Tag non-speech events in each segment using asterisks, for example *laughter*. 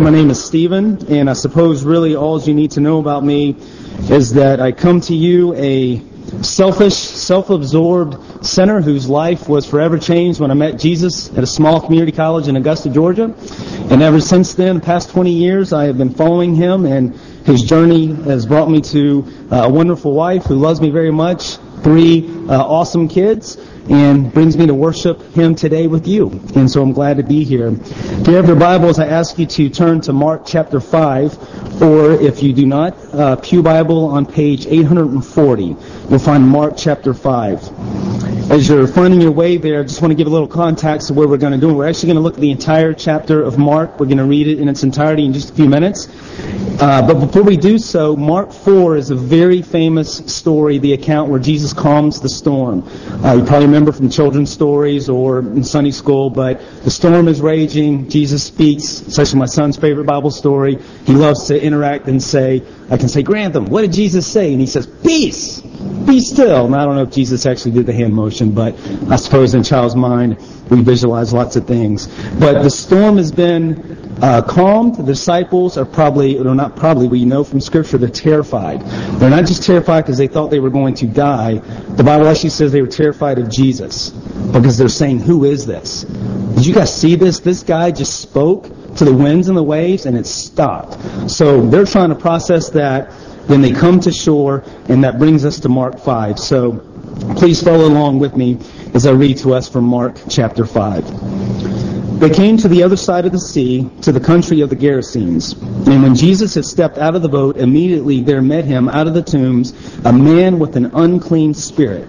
My name is Stephen, and I suppose really all you need to know about me is that I come to you a selfish, self-absorbed sinner whose life was forever changed when I met Jesus at a small community college in Augusta, Georgia. And ever since then, the past 20 years, I have been following him, and his journey has brought me to uh, a wonderful wife who loves me very much, three uh, awesome kids, and brings me to worship Him today with you. And so I'm glad to be here. If you have your Bibles, I ask you to turn to Mark chapter 5, or if you do not, uh, Pew Bible on page 840. You'll find Mark chapter 5. As you're finding your way there, I just want to give a little context of what we're going to do. We're actually going to look at the entire chapter of Mark. We're going to read it in its entirety in just a few minutes. Uh, but before we do so, Mark 4 is a very famous story, the account where Jesus calms the storm. Uh, you probably remember from children's stories or in Sunday school, but the storm is raging. Jesus speaks. Actually my son's favorite Bible story. He loves to interact and say, I can say, Grantham, what did Jesus say? And he says, peace, be still. And I don't know if Jesus actually did the hand motion, but I suppose in child's mind, we visualize lots of things. But the storm has been uh, calmed. The disciples are probably, or not probably, we know from Scripture, they're terrified. They're not just terrified because they thought they were going to die. The Bible actually says they were terrified of Jesus because they're saying, who is this? Did you guys see this? This guy just spoke to the winds and the waves and it stopped. So they're trying to process that. Then they come to shore, and that brings us to Mark 5. So please follow along with me as I read to us from Mark chapter 5. They came to the other side of the sea, to the country of the Gerasenes. And when Jesus had stepped out of the boat, immediately there met him out of the tombs a man with an unclean spirit.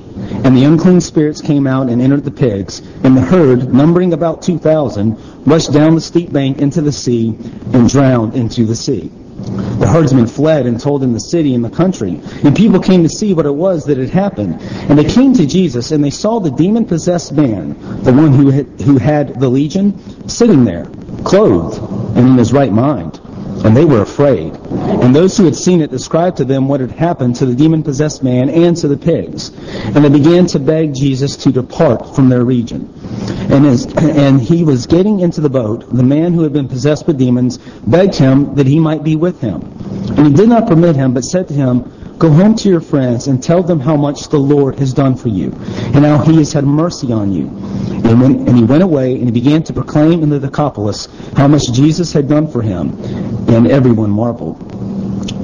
And the unclean spirits came out and entered the pigs, and the herd, numbering about two thousand, rushed down the steep bank into the sea and drowned into the sea. The herdsmen fled and told in the city and the country, and people came to see what it was that had happened. And they came to Jesus, and they saw the demon-possessed man, the one who had, who had the legion, sitting there, clothed and in his right mind. And they were afraid. And those who had seen it described to them what had happened to the demon-possessed man and to the pigs. And they began to beg Jesus to depart from their region. And, as, and he was getting into the boat. The man who had been possessed with demons begged him that he might be with him. And he did not permit him, but said to him, Go home to your friends and tell them how much the Lord has done for you, and how he has had mercy on you. And, when, and he went away and he began to proclaim in the Decapolis how much Jesus had done for him, and everyone marveled.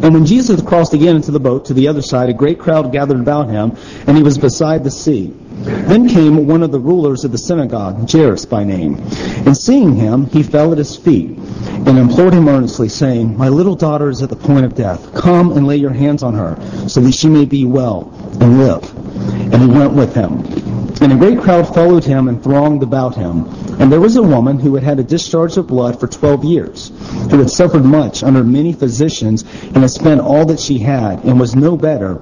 And when Jesus crossed again into the boat to the other side, a great crowd gathered about him, and he was beside the sea. Then came one of the rulers of the synagogue, Jairus by name. And seeing him, he fell at his feet and implored him earnestly, saying, My little daughter is at the point of death. Come and lay your hands on her, so that she may be well and live. And he went with him. And a great crowd followed him and thronged about him. And there was a woman who had had a discharge of blood for twelve years, who had suffered much under many physicians, and had spent all that she had, and was no better,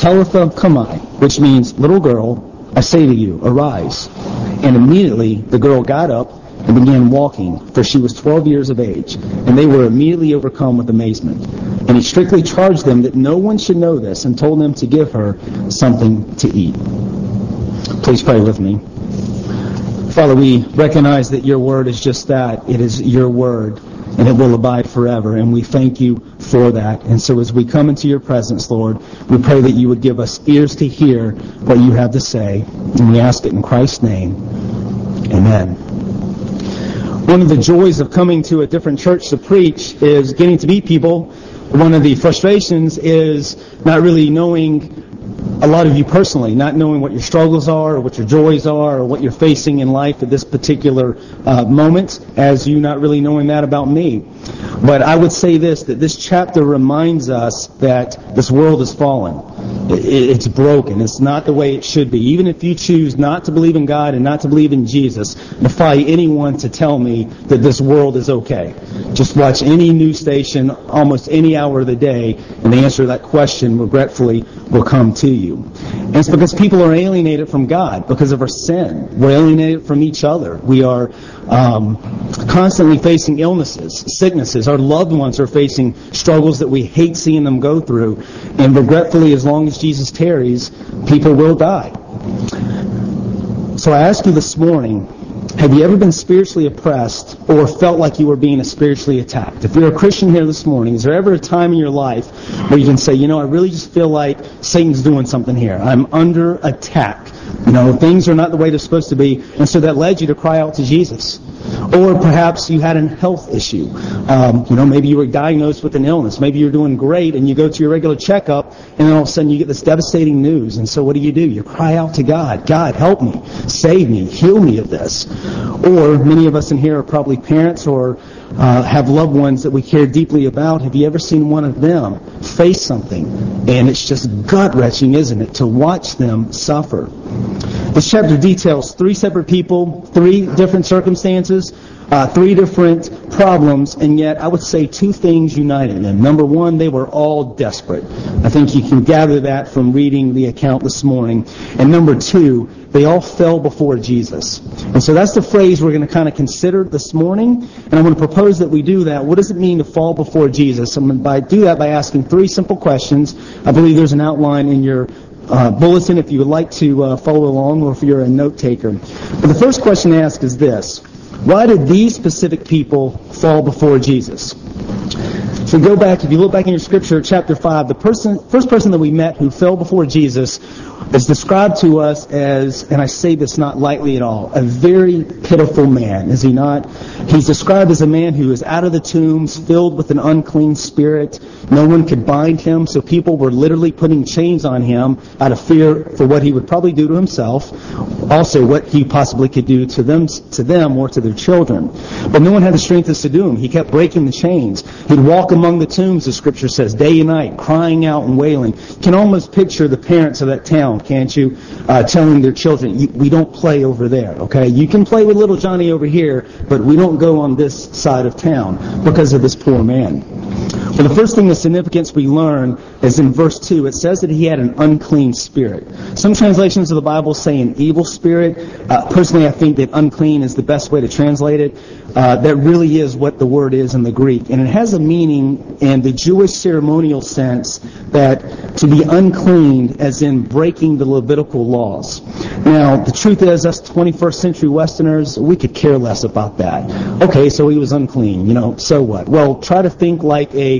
Talitha cumi, which means, little girl, I say to you, arise. And immediately the girl got up and began walking, for she was 12 years of age. And they were immediately overcome with amazement. And he strictly charged them that no one should know this and told them to give her something to eat. Please pray with me. Father, we recognize that your word is just that. It is your word and it will abide forever. And we thank you for that. And so as we come into your presence, Lord, we pray that you would give us ears to hear what you have to say. And we ask it in Christ's name. Amen. One of the joys of coming to a different church to preach is getting to meet people. One of the frustrations is not really knowing a lot of you personally, not knowing what your struggles are or what your joys are or what you're facing in life at this particular uh, moment, as you not really knowing that about me. But I would say this, that this chapter reminds us that this world is fallen. It's broken. It's not the way it should be. Even if you choose not to believe in God and not to believe in Jesus, defy anyone to tell me that this world is okay. Just watch any news station almost any hour of the day, and the answer to that question, regretfully, will come to you. And it's because people are alienated from God because of our sin. We're alienated from each other. We are um, constantly facing illnesses, sicknesses. Our loved ones are facing struggles that we hate seeing them go through. And regretfully, as long as Jesus tarries, people will die. So I ask you this morning, have you ever been spiritually oppressed or felt like you were being spiritually attacked? If you're a Christian here this morning, is there ever a time in your life where you can say, you know, I really just feel like Satan's doing something here. I'm under attack. You know, things are not the way they're supposed to be. And so that led you to cry out to Jesus. Or perhaps you had a health issue. Um, you know, maybe you were diagnosed with an illness. Maybe you're doing great and you go to your regular checkup and then all of a sudden you get this devastating news. And so what do you do? You cry out to God. God, help me. Save me. Heal me of this. Or many of us in here are probably parents or uh, have loved ones that we care deeply about. Have you ever seen one of them face something? And it's just gut wrenching, isn't it, to watch them suffer? This chapter details three separate people, three different circumstances, uh, three different problems, and yet I would say two things united them. Number one, they were all desperate. I think you can gather that from reading the account this morning. And number two, they all fell before Jesus. And so that's the phrase we're going to kind of consider this morning. And I'm going to propose that we do that. What does it mean to fall before Jesus? I'm going to do that by asking three simple questions. I believe there's an outline in your uh, bulletin if you would like to uh, follow along or if you're a note taker. But the first question to ask is this. Why did these specific people fall before Jesus? So go back, if you look back in your scripture, chapter 5, the person, first person that we met who fell before Jesus is described to us as, and I say this not lightly at all, a very pitiful man, is he not? He's described as a man who is out of the tombs, filled with an unclean spirit. No one could bind him, so people were literally putting chains on him out of fear for what he would probably do to himself, also what he possibly could do to them, to them or to their children. But no one had the strength to subdue him. He kept breaking the chains. He'd walk among the tombs, the scripture says, day and night, crying out and wailing. You can almost picture the parents of that town, can't you, uh, telling their children, we don't play over there, okay? You can play with little Johnny over here, but we don't go on this side of town because of this poor man. Well, the first thing of significance we learn is in verse 2. It says that he had an unclean spirit. Some translations of the Bible say an evil spirit. Uh, personally, I think that unclean is the best way to translate it. Uh, that really is what the word is in the Greek. And it has a meaning in the Jewish ceremonial sense that to be unclean as in breaking the Levitical laws. Now, the truth is, us 21st century Westerners, we could care less about that. Okay, so he was unclean, you know, so what? Well, try to think like a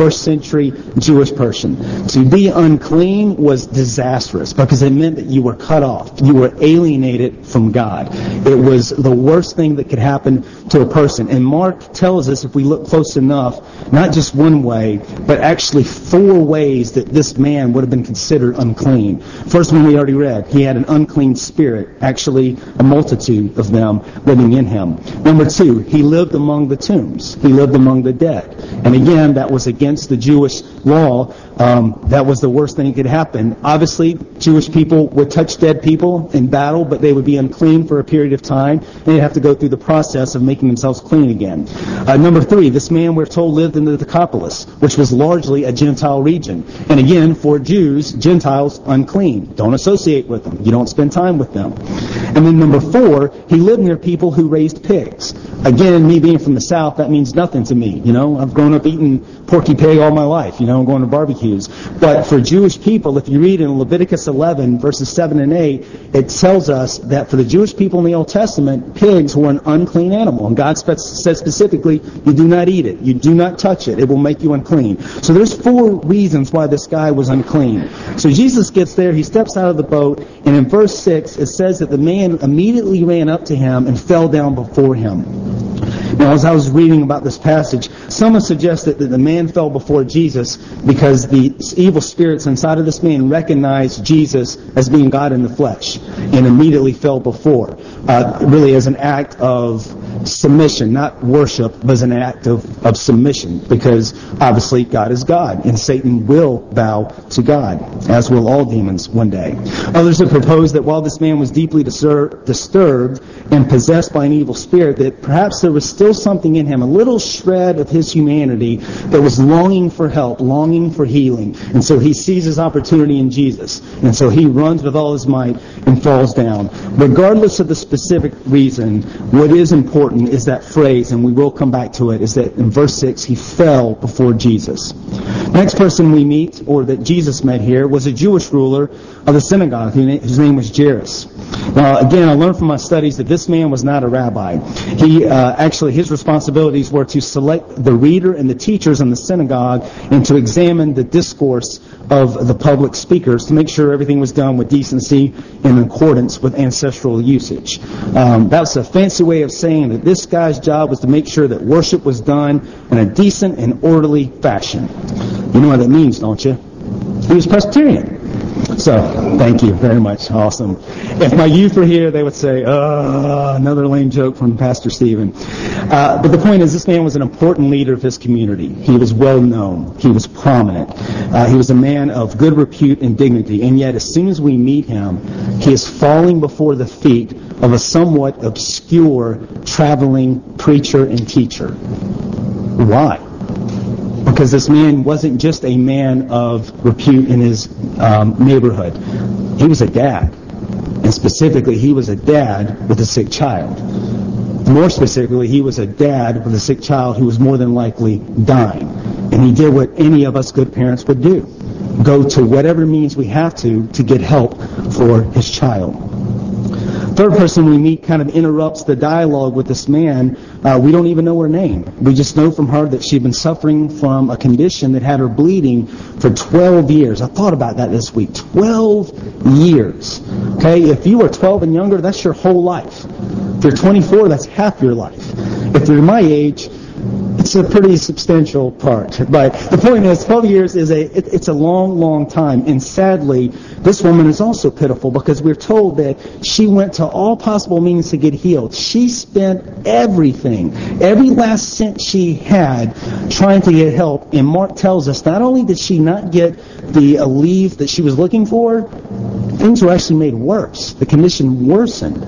first century Jewish person. To be unclean was disastrous because it meant that you were cut off. You were alienated from God. It was the worst thing that could happen to a person. And Mark tells us, if we look close enough, not just one way, but actually four ways that this man would have been considered unclean. First one we already read. He had an unclean spirit, actually a multitude of them living in him. Number two, he lived among the tombs. He lived among the dead. And again, that was against the Jewish law. Um, that was the worst thing that could happen. Obviously, Jewish people would touch dead people in battle, but they would be unclean for a period of time. They'd have to go through the process of making themselves clean again. Uh, number three, this man, we're told, lived in the Decapolis, which was largely a Gentile region. And again, for Jews, Gentiles, unclean. Don't associate with them. You don't spend time with them. And then number four, he lived near people who raised pigs. Again, me being from the South, that means nothing to me. You know, I've grown up eating porky pig all my life, you know, I'm going to But for Jewish people, if you read in Leviticus 11, verses 7 and 8, it tells us that for the Jewish people in the Old Testament, pigs were an unclean animal. And God says specifically, you do not eat it. You do not touch it. It will make you unclean. So there's four reasons why this guy was unclean. So Jesus gets there, he steps out of the boat, and in verse 6, it says that the man immediately ran up to him and fell down before him. Now, as I was reading about this passage, someone suggested that the man fell before Jesus because the evil spirits inside of this man recognized Jesus as being God in the flesh and immediately fell before, uh, really as an act of submission, not worship, but as an act of, of submission because obviously God is God and Satan will bow to God, as will all demons one day. Others have proposed that while this man was deeply disturbed and possessed by an evil spirit, that perhaps there was still something in him, a little shred of his humanity that was longing for help, longing for healing. And so he sees his opportunity in Jesus. And so he runs with all his might and falls down. Regardless of the specific reason, what is important is that phrase, and we will come back to it, is that in verse 6, he fell before Jesus. Next person we meet, or that Jesus met here, was a Jewish ruler of the synagogue whose name was Jairus. Again, I learned from my studies that this man was not a rabbi. He uh, actually his responsibilities were to select the reader and the teachers in the synagogue and to examine the discourse of the public speakers to make sure everything was done with decency and in accordance with ancestral usage. Um, that's a fancy way of saying that this guy's job was to make sure that worship was done in a decent and orderly fashion. You know what that means, don't you? He was Presbyterian. So, thank you very much. Awesome. If my youth were here, they would say, uh, another lame joke from Pastor Stephen. Uh, but the point is, this man was an important leader of his community. He was well known. He was prominent. Uh, he was a man of good repute and dignity. And yet, as soon as we meet him, he is falling before the feet of a somewhat obscure traveling preacher and teacher. Why? Because this man wasn't just a man of repute in his um, neighborhood. He was a dad. And specifically, he was a dad with a sick child. More specifically, he was a dad with a sick child who was more than likely dying. And he did what any of us good parents would do. Go to whatever means we have to to get help for his child third person we meet kind of interrupts the dialogue with this man. Uh, we don't even know her name. We just know from her that she'd been suffering from a condition that had her bleeding for 12 years. I thought about that this week. 12 years. Okay, if you are 12 and younger, that's your whole life. If you're 24, that's half your life. If you're my age, it's a pretty substantial part. But the point is, 12 years is a, it, it's a long, long time. And sadly, this woman is also pitiful because we're told that she went to all possible means to get healed. She spent everything, every last cent she had trying to get help. And Mark tells us not only did she not get the relief that she was looking for, things were actually made worse. The condition worsened.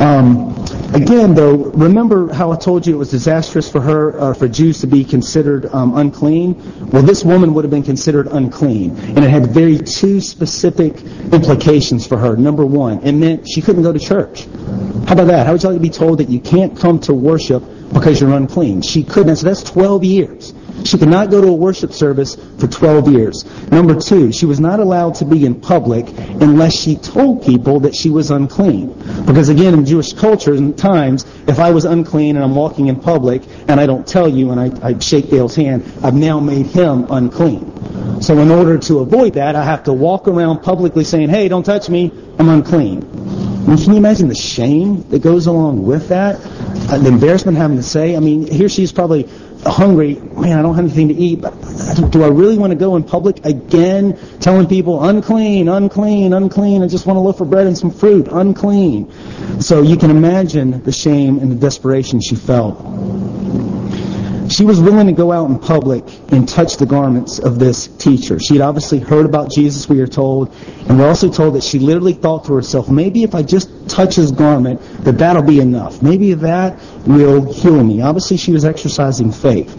Um, Again, though, remember how I told you it was disastrous for her, uh, for Jews to be considered um, unclean? Well, this woman would have been considered unclean. And it had very two specific implications for her. Number one, it meant she couldn't go to church. How about that? How would you like to be told that you can't come to worship because you're unclean? She couldn't. So that's 12 years. She could not go to a worship service for 12 years. Number two, she was not allowed to be in public unless she told people that she was unclean. Because again, in Jewish culture and times, if I was unclean and I'm walking in public and I don't tell you and I, I shake Dale's hand, I've now made him unclean. So in order to avoid that, I have to walk around publicly saying, hey, don't touch me, I'm unclean. Mean, can you imagine the shame that goes along with that? The embarrassment having to say, I mean, here she's probably hungry. Man, I don't have anything to eat, but do I really want to go in public again telling people unclean, unclean, unclean? I just want to look for bread and some fruit, unclean. So you can imagine the shame and the desperation she felt. She was willing to go out in public and touch the garments of this teacher. She had obviously heard about Jesus, we are told, and we're also told that she literally thought to herself, maybe if I just touch his garment, that that'll be enough. Maybe that will heal me. Obviously, she was exercising faith.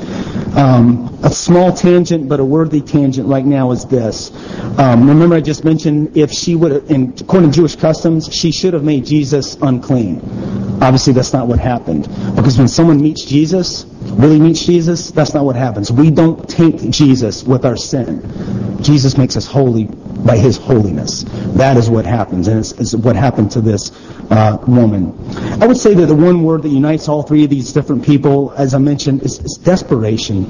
Um, a small tangent, but a worthy tangent right now is this. Um, remember, I just mentioned if she would, have, according to Jewish customs, she should have made Jesus unclean. Obviously, that's not what happened. Because when someone meets Jesus, really meets Jesus, that's not what happens. We don't taint Jesus with our sin. Jesus makes us holy by his holiness. That is what happens, and it's, it's what happened to this uh, woman. I would say that the one word that unites all three of these different people, as I mentioned, is, is desperation.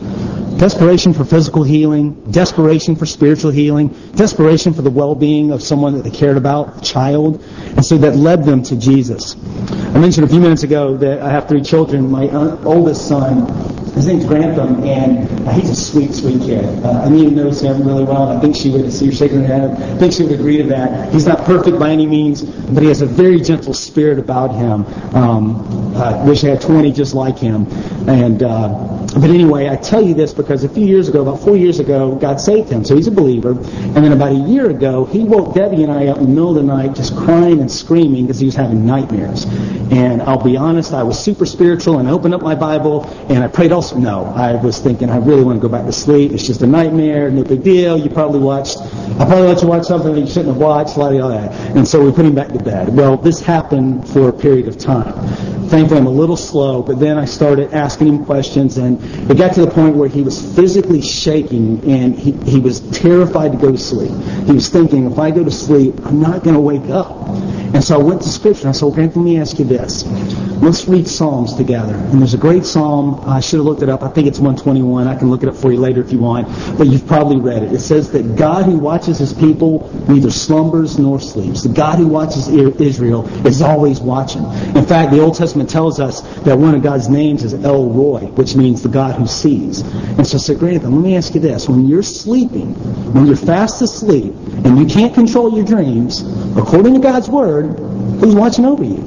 Desperation for physical healing, desperation for spiritual healing, desperation for the well-being of someone that they cared about, a child, and so that led them to Jesus. I mentioned a few minutes ago that I have three children. My uh, oldest son his name's Grantham, and uh, he's a sweet, sweet kid. Uh, mean, knows him really well. and I think she would see you shaking her head. I think she would agree to that. He's not perfect by any means, but he has a very gentle spirit about him. Um, I wish I had 20 just like him. And uh, but anyway, I tell you this because a few years ago, about four years ago, God saved him, so he's a believer. And then about a year ago, he woke Debbie and I up in the middle of the night, just crying and screaming because he was having nightmares. And I'll be honest, I was super spiritual and I opened up my Bible and I prayed also. no, I was thinking I really want to go back to sleep. It's just a nightmare, no big deal. You probably watched, I probably let you watch something that you shouldn't have watched, blah, blah, blah. And so we put him back to bed. Well, this happened for a period of time. Thankfully, I'm a little slow, but then I started asking him questions, and it got to the point where he was physically shaking, and he, he was terrified to go to sleep. He was thinking, if I go to sleep, I'm not going to wake up. And so I went to Scripture, and I said, okay, let me ask you this. Let's read Psalms together. And there's a great psalm. I should have looked it up. I think it's 121. I can look it up for you later if you want. But you've probably read it. It says that God who watches his people neither slumbers nor sleeps. The God who watches Israel is always watching. In fact, the Old Testament tells us that one of God's names is El Roi, which means the God who sees. And so I said, Grant, let me ask you this. When you're sleeping, when you're fast asleep, and you can't control your dreams, according to God's Word, who's watching over you?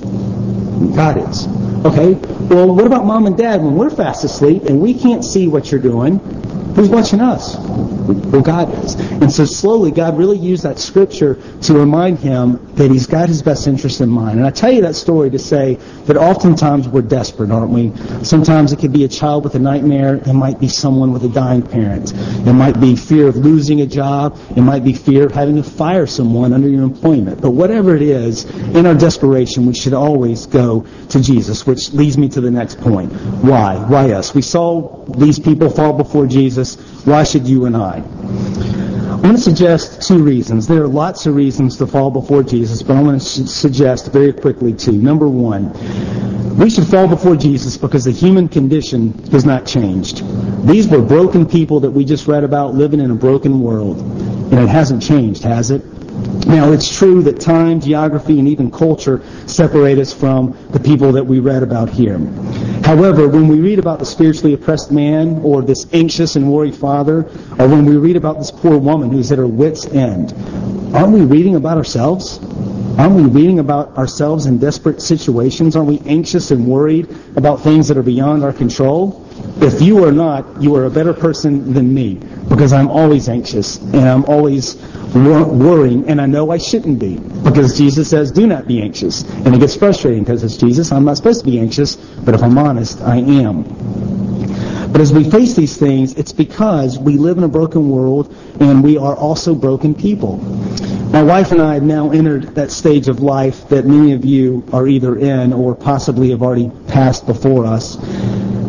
God is. Okay? Well, what about mom and dad when we're fast asleep and we can't see what you're doing? Who's watching us? Well, God is. And so slowly, God really used that scripture to remind him that he's got his best interest in mind. And I tell you that story to say that oftentimes we're desperate, aren't we? Sometimes it could be a child with a nightmare. It might be someone with a dying parent. It might be fear of losing a job. It might be fear of having to fire someone under your employment. But whatever it is, in our desperation, we should always go to Jesus, which leads me to the next point. Why? Why us? We saw these people fall before Jesus. Why should you and I? I want to suggest two reasons. There are lots of reasons to fall before Jesus, but I want to suggest very quickly two. Number one, we should fall before Jesus because the human condition has not changed. These were broken people that we just read about living in a broken world, and it hasn't changed, has it? Now, it's true that time, geography, and even culture separate us from the people that we read about here. However, when we read about the spiritually oppressed man, or this anxious and worried father, or when we read about this poor woman who's at her wits' end, aren't we reading about ourselves? Aren't we reading about ourselves in desperate situations? Aren't we anxious and worried about things that are beyond our control? If you are not, you are a better person than me because I'm always anxious and I'm always worrying, and I know I shouldn't be because Jesus says, do not be anxious. And it gets frustrating because it's Jesus. I'm not supposed to be anxious, but if I'm honest, I am. But as we face these things, it's because we live in a broken world and we are also broken people. My wife and I have now entered that stage of life that many of you are either in or possibly have already passed before us.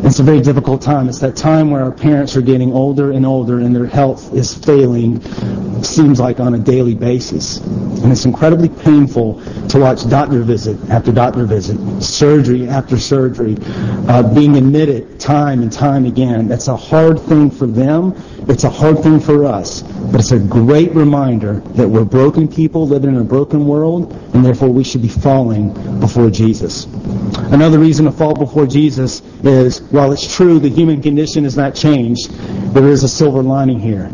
It's a very difficult time. It's that time where our parents are getting older and older and their health is failing, seems like on a daily basis. And it's incredibly painful to watch doctor visit after doctor visit, surgery after surgery, uh, being admitted time and time again. That's a hard thing for them. It's a hard thing for us. But it's a great reminder that we're broken people living in a broken world, and therefore we should be falling before Jesus. Another reason to fall before Jesus is, while it's true the human condition has not changed, there is a silver lining here.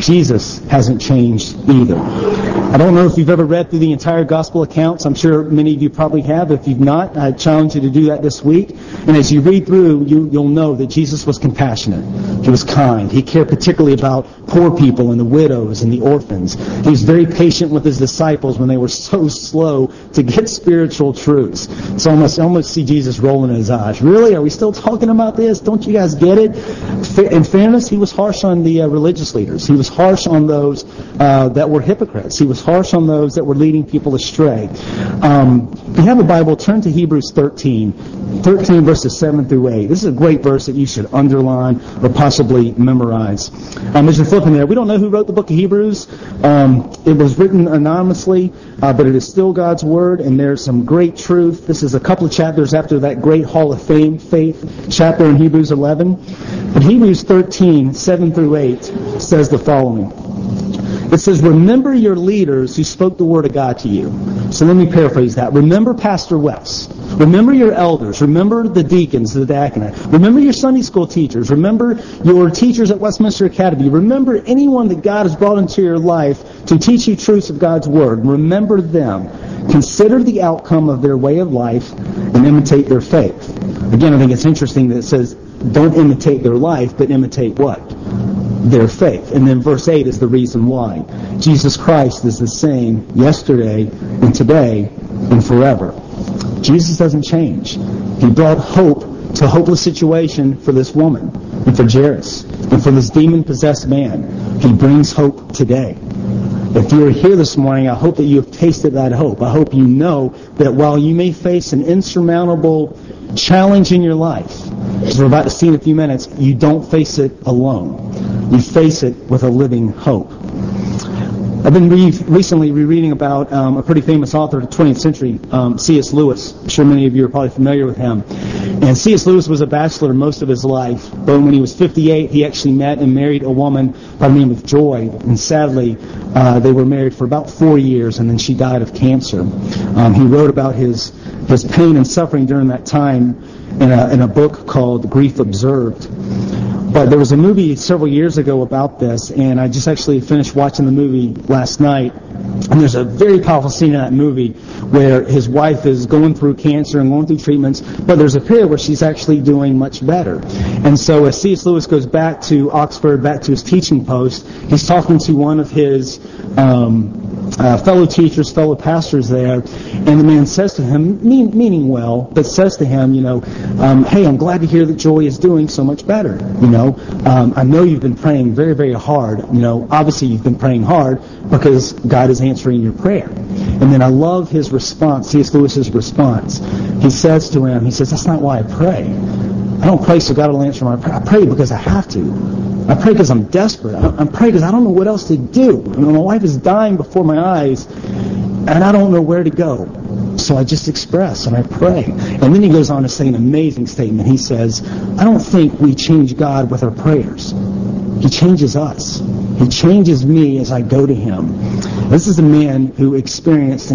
Jesus hasn't changed either. I don't know if you've ever read through the entire gospel accounts. I'm sure many of you probably have. If you've not, I challenge you to do that this week. And as you read through, you, you'll know that Jesus was compassionate. He was kind. He cared particularly about poor people and the widows and the orphans. He was very patient with his disciples when they were so slow to get spiritual truths. So I almost, almost see Jesus rolling his eyes. Really? Are we still talking about this? Don't you guys get it? In fairness, he was harsh on the uh, religious leaders. He was harsh on those uh, that were hypocrites. He was harsh on those that were leading people astray. Um, if you have a Bible, turn to Hebrews 13. 13 verses 7 through 8. This is a great verse that you should underline or possibly memorize. Um, as you're flipping there, we don't know who wrote the book of Hebrews. Um, it was written anonymously, uh, but it is still God's Word, and there's some great truth. This is a couple of chapters after that great Hall of Fame faith chapter in Hebrews 11. But Hebrews 13, 7 through 8 says the following. It says, remember your leaders who spoke the word of God to you. So let me paraphrase that. Remember Pastor West. Remember your elders. Remember the deacons, the diaconate. Remember your Sunday school teachers. Remember your teachers at Westminster Academy. Remember anyone that God has brought into your life to teach you truths of God's Word. Remember them. Consider the outcome of their way of life and imitate their faith. Again, I think it's interesting that it says, don't imitate their life, but imitate what? Their faith. And then verse 8 is the reason why. Jesus Christ is the same yesterday and today and forever. Jesus doesn't change. He brought hope to a hopeless situation for this woman and for Jairus and for this demon-possessed man. He brings hope today. If you're here this morning, I hope that you have tasted that hope. I hope you know that while you may face an insurmountable challenge in your life, as we're about to see in a few minutes, you don't face it alone. You face it with a living hope. I've been re- recently rereading about um, a pretty famous author of the 20th century, um, C.S. Lewis. I'm sure many of you are probably familiar with him. And C.S. Lewis was a bachelor most of his life, but when he was 58, he actually met and married a woman by the name of Joy. And sadly, uh, they were married for about four years, and then she died of cancer. Um, he wrote about his his pain and suffering during that time in a, in a book called Grief Observed. But there was a movie several years ago about this, and I just actually finished watching the movie last night. And there's a very powerful scene in that movie where his wife is going through cancer and going through treatments, but there's a period where she's actually doing much better. And so as C.S. Lewis goes back to Oxford, back to his teaching post, he's talking to one of his um, uh, fellow teachers, fellow pastors there, and the man says to him, mean, meaning well, but says to him, you know, um, hey, I'm glad to hear that Joy is doing so much better. You know, um, I know you've been praying very, very hard. You know, obviously you've been praying hard because God is answering your prayer. And then I love his response, C.S. Lewis's response. He says to him, he says, that's not why I pray. I don't pray so God will answer my prayer. I pray because I have to. I pray because I'm desperate. I, I pray because I don't know what else to do. You know, my wife is dying before my eyes, and I don't know where to go. So I just express and I pray. And then he goes on to say an amazing statement. He says, I don't think we change God with our prayers. He changes us. He changes me as I go to him. This is a man who experienced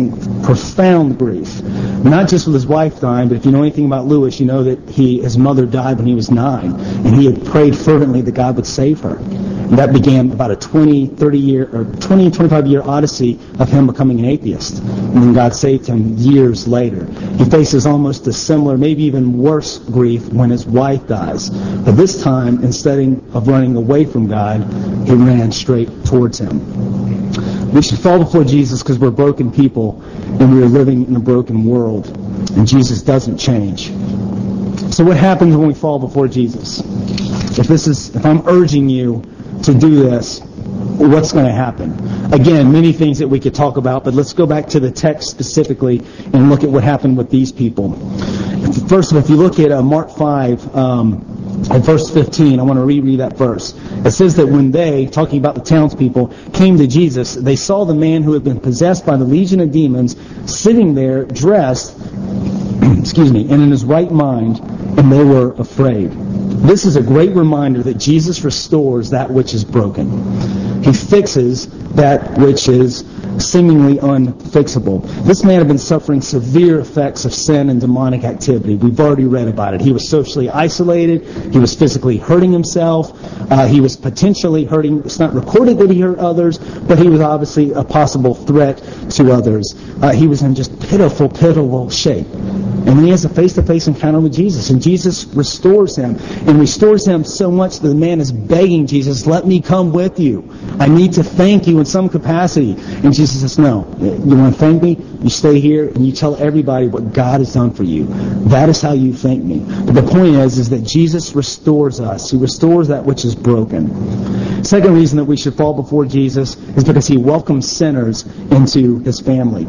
profound grief, not just with his wife dying, but if you know anything about Lewis, you know that he his mother died when he was nine, and he had prayed fervently that God would save her. And that began about a 20, 30 year, or 20, 25 year odyssey of him becoming an atheist. And then God saved him years later. He faces almost a similar, maybe even worse grief when his wife dies. But this time, instead of running away from God, he ran straight towards him. We should fall before Jesus because we're broken people and we're living in a broken world. And Jesus doesn't change. So what happens when we fall before Jesus? If this is, if I'm urging you to do this, what's going to happen? Again, many things that we could talk about, but let's go back to the text specifically and look at what happened with these people. First of all, if you look at uh, Mark 5, um, at verse 15, I want to reread that verse. It says that when they, talking about the townspeople, came to Jesus, they saw the man who had been possessed by the legion of demons sitting there dressed, *clears throat* excuse me, and in his right mind, and they were afraid. This is a great reminder that Jesus restores that which is broken. He fixes that which is seemingly unfixable. This man had been suffering severe effects of sin and demonic activity. We've already read about it. He was socially isolated. He was physically hurting himself. Uh, he was potentially hurting. It's not recorded that he hurt others, but he was obviously a possible threat to others. Uh, he was in just pitiful, pitiful shape. And then he has a face-to-face encounter with Jesus, and Jesus restores him, and restores him so much that the man is begging Jesus, "Let me come with you. I need to thank you in some capacity." And Jesus says, "No. You want to thank me? You stay here and you tell everybody what God has done for you. That is how you thank me." But the point is, is that Jesus restores us. He restores that which is broken. Second reason that we should fall before Jesus is because he welcomes sinners into his family.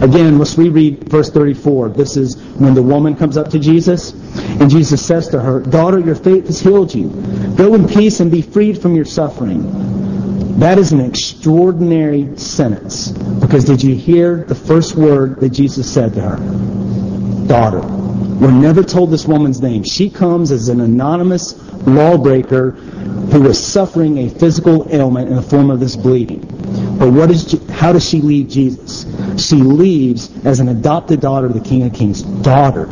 Again, let's reread verse 34. This is when the woman comes up to Jesus, and Jesus says to her, Daughter, your faith has healed you. Go in peace and be freed from your suffering. That is an extraordinary sentence. Because did you hear the first word that Jesus said to her? Daughter. We're never told this woman's name. She comes as an anonymous lawbreaker who was suffering a physical ailment in the form of this bleeding. But what is, how does she leave Jesus? She leaves as an adopted daughter of the King of Kings. Daughter,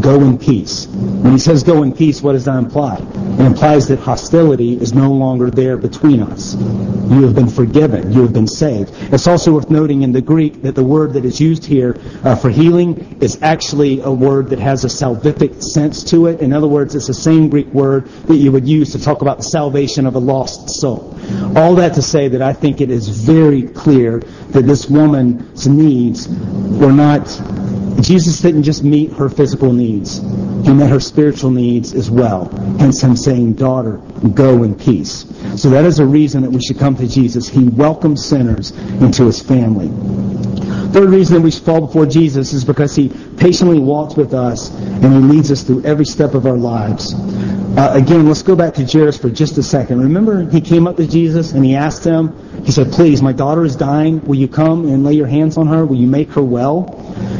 go in peace. When he says go in peace, what does that imply? It implies that hostility is no longer there between us. You have been forgiven. You have been saved. It's also worth noting in the Greek that the word that is used here uh, for healing is actually a word that has a salvific sense to it. In other words, it's the same Greek word that you would use to talk about the salvation of a lost soul. All that to say that I think it is very clear that this woman's needs were not Jesus didn't just meet her physical needs. He met her spiritual needs as well. Hence him saying, daughter, go in peace. So that is a reason that we should come to Jesus. He welcomes sinners into his family. Third reason that we should fall before Jesus is because he patiently walks with us and he leads us through every step of our lives. Uh, again, let's go back to Jairus for just a second. Remember, he came up to Jesus and he asked him, he said, Please, my daughter is dying. Will you come and lay your hands on her? Will you make her well?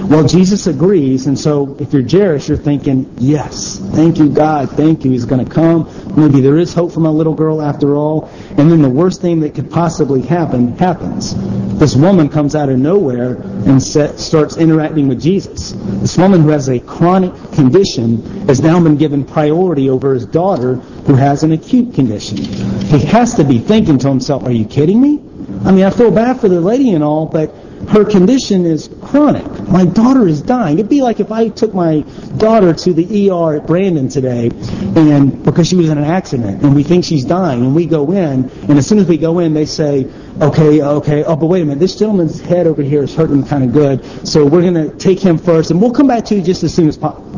Well, Jesus agrees, and so if you're Jairus, you're thinking, Yes, thank you, God, thank you. He's going to come. Maybe there is hope for my little girl after all. And then the worst thing that could possibly happen happens. This woman comes out of nowhere and set, starts interacting with Jesus. This woman who has a chronic condition has now been given priority over his daughter who has an acute condition. He has to be thinking to himself, are you kidding me? I mean, I feel bad for the lady and all, but her condition is chronic. My daughter is dying. It'd be like if I took my daughter to the ER at Brandon today, and because she was in an accident, and we think she's dying, and we go in, and as soon as we go in, they say, okay, okay, oh, but wait a minute, this gentleman's head over here is hurting kind of good, so we're going to take him first, and we'll come back to you just as soon as possible.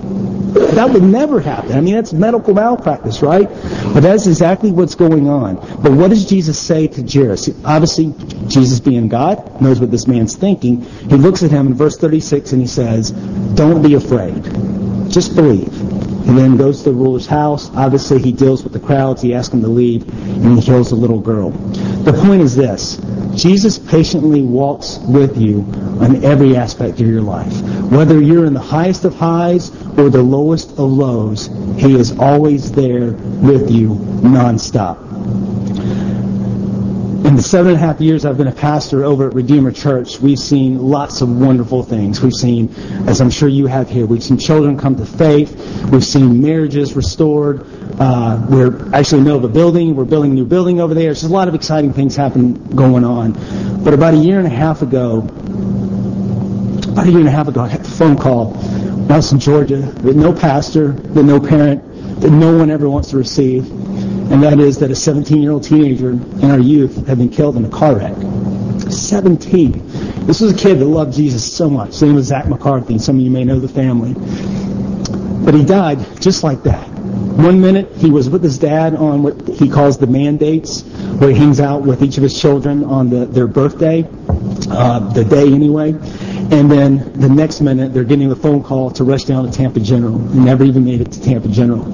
That would never happen. I mean, that's medical malpractice, right? But that's exactly what's going on. But what does Jesus say to Jairus? Obviously, Jesus being God knows what this man's thinking. He looks at him in verse 36 and he says, don't be afraid. Just believe. He then goes to the ruler's house. Obviously, he deals with the crowds. He asks them to leave, and he heals the little girl. The point is this. Jesus patiently walks with you on every aspect of your life. Whether you're in the highest of highs or the lowest of lows, He is always there with you nonstop. The seven and a half years I've been a pastor over at Redeemer Church, we've seen lots of wonderful things. We've seen, as I'm sure you have here, we've seen children come to faith. We've seen marriages restored. Uh, we're actually in the middle of a building. We're building a new building over there. There's a lot of exciting things happen going on. But about a year and a half ago, about a year and a half ago, I had a phone call. I was in Georgia with no pastor, with no parent, that no one ever wants to receive and that is that a 17-year-old teenager in our youth had been killed in a car wreck. 17. This was a kid that loved Jesus so much. His name was Zach McCarthy. Some of you may know the family. But he died just like that. One minute he was with his dad on what he calls the mandates, where he hangs out with each of his children on the, their birthday, uh, the day anyway. And then the next minute they're getting the phone call to rush down to Tampa General. He never even made it to Tampa General.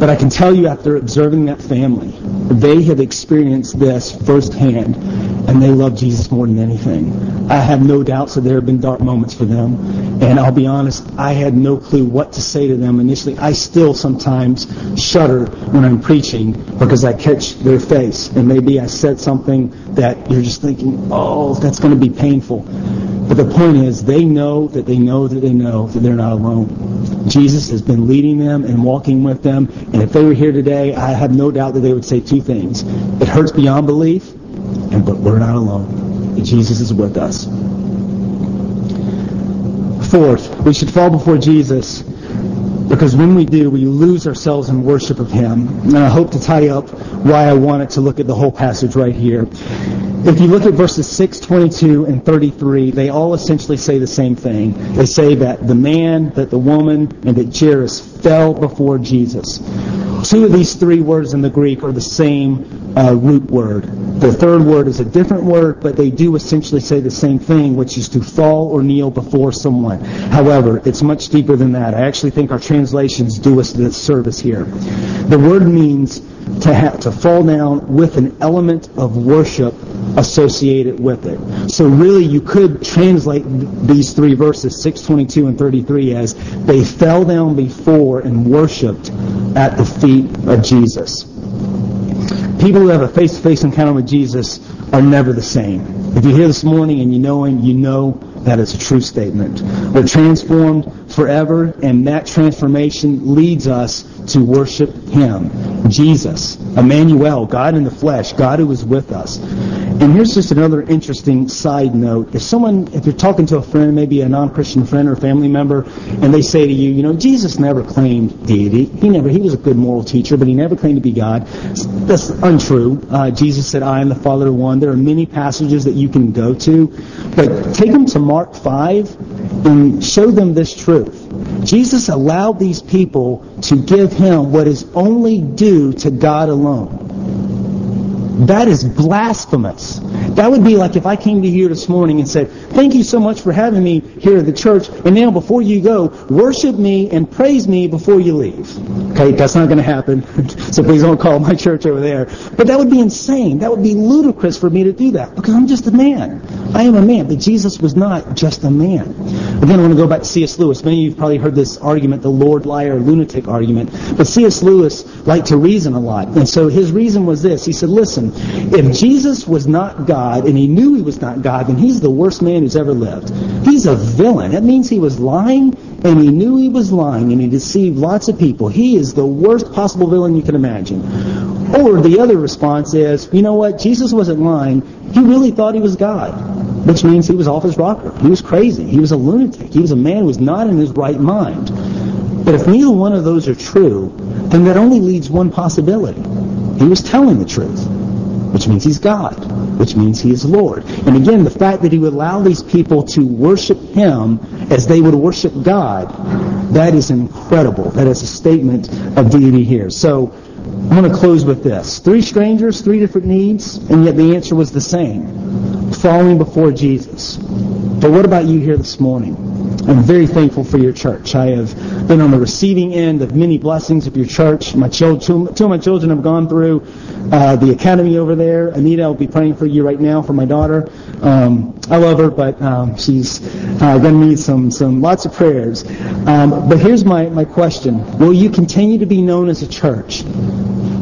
But I can tell you after observing that family, they have experienced this firsthand, and they love Jesus more than anything. I have no doubts that there have been dark moments for them, and I'll be honest, I had no clue what to say to them initially. I still sometimes shudder when I'm preaching because I catch their face, and maybe I said something that you're just thinking, oh, that's going to be painful. But the point is, they know that they know that they know that they're not alone. Jesus has been leading them and walking with them. And if they were here today, I have no doubt that they would say two things. It hurts beyond belief, and but we're not alone. Jesus is with us. Fourth, we should fall before Jesus because when we do, we lose ourselves in worship of Him. And I hope to tie up why I wanted to look at the whole passage right here. If you look at verses 6, 22, and 33, they all essentially say the same thing. They say that the man, that the woman, and that Jairus fell before Jesus. Two of these three words in the Greek are the same uh, root word. The third word is a different word, but they do essentially say the same thing, which is to fall or kneel before someone. However, it's much deeper than that. I actually think our translations do us this service here. The word means to have to fall down with an element of worship associated with it. So really you could translate these three verses, 622 and 33 as they fell down before and worshiped at the feet of Jesus. People who have a face-to-face encounter with Jesus are never the same. If you're here this morning and you know him, you know that is a true statement. We're transformed forever, and that transformation leads us to worship Him, Jesus, Emmanuel, God in the flesh, God who is with us. And here's just another interesting side note. If someone, if you're talking to a friend, maybe a non-Christian friend or family member, and they say to you, you know, Jesus never claimed deity. He never, he was a good moral teacher, but he never claimed to be God. That's untrue. Uh, Jesus said, I and the Father are one. There are many passages that you can go to, but take them to Mark 5 and show them this truth. Jesus allowed these people to give him what is only due to God alone. That is blasphemous. That would be like if I came to you this morning and said, thank you so much for having me here at the church, and now before you go, worship me and praise me before you leave. Okay, that's not going to happen, *laughs* so please don't call my church over there. But that would be insane. That would be ludicrous for me to do that, because I'm just a man. I am a man, but Jesus was not just a man. Again, I want to go back to C.S. Lewis. Many of you have probably heard this argument, the Lord Liar lunatic argument. But C.S. Lewis liked to reason a lot. And so his reason was this. He said, listen, if Jesus was not God and he knew he was not God, then he's the worst man who's ever lived. He's a villain. That means he was lying and he knew he was lying and he deceived lots of people. He is the worst possible villain you can imagine. Or the other response is, you know what? Jesus wasn't lying. He really thought he was God, which means he was off his rocker. He was crazy. He was a lunatic. He was a man who was not in his right mind. But if neither one of those are true, then that only leaves one possibility. He was telling the truth, which means he's God, which means he is Lord. And again, the fact that he would allow these people to worship him as they would worship God, that is incredible. That is a statement of deity here. So I'm going to close with this. Three strangers, three different needs, and yet the answer was the same. Falling before Jesus. But what about you here this morning? I'm very thankful for your church. I have been on the receiving end of many blessings of your church. My children, two of my children have gone through uh, the academy over there. Anita, I'll be praying for you right now for my daughter. Um, I love her, but um, she's uh, going to need some, some lots of prayers. Um, but here's my, my question. Will you continue to be known as a church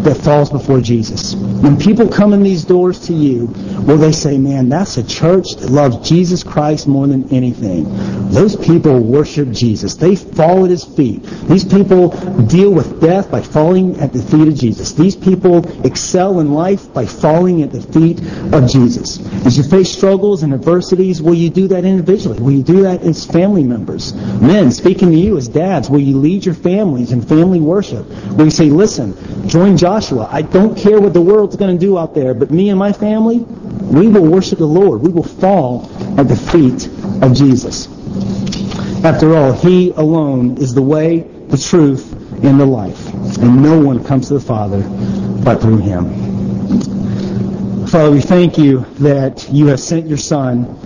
that falls before Jesus? When people come in these doors to you, will they say, man, that's a church that loves Jesus Christ more than anything? Those people worship Jesus. They fall at his feet. These people deal with death by falling at the feet of Jesus. These people excel in life by falling at the feet of Jesus. As you face struggles and adversities, will you do that individually? Will you do that as family members? Men, speaking to you as dads, will you lead your families in family worship? Will you say, listen, join Joshua. I don't care what the world's going to do out there, but me and my family, we will worship the Lord. We will fall at the feet of Jesus. After all, He alone is the way, the truth, and the life. And no one comes to the Father but through Him. Father, we thank you that you have sent your Son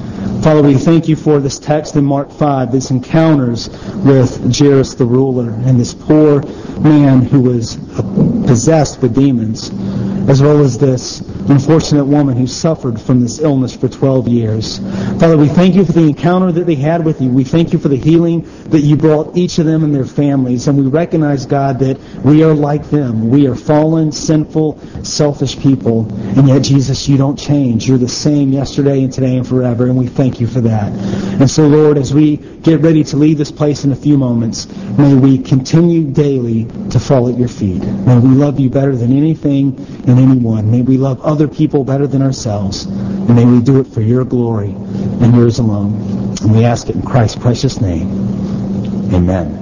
Father, we thank you for this text in Mark 5, this encounters with Jairus the ruler and this poor man who was uh, possessed with demons, as well as this unfortunate woman who suffered from this illness for 12 years. Father, we thank you for the encounter that they had with you. We thank you for the healing that you brought each of them and their families. And we recognize, God, that we are like them. We are fallen, sinful, selfish people. And yet, Jesus, you don't change. You're the same yesterday and today and forever. And we thank you for that. And so, Lord, as we get ready to leave this place in a few moments, may we continue daily to fall at your feet. May we love you better than anything and anyone. May we love other people better than ourselves. And may we do it for your glory and yours alone. And we ask it in Christ's precious name. Amen.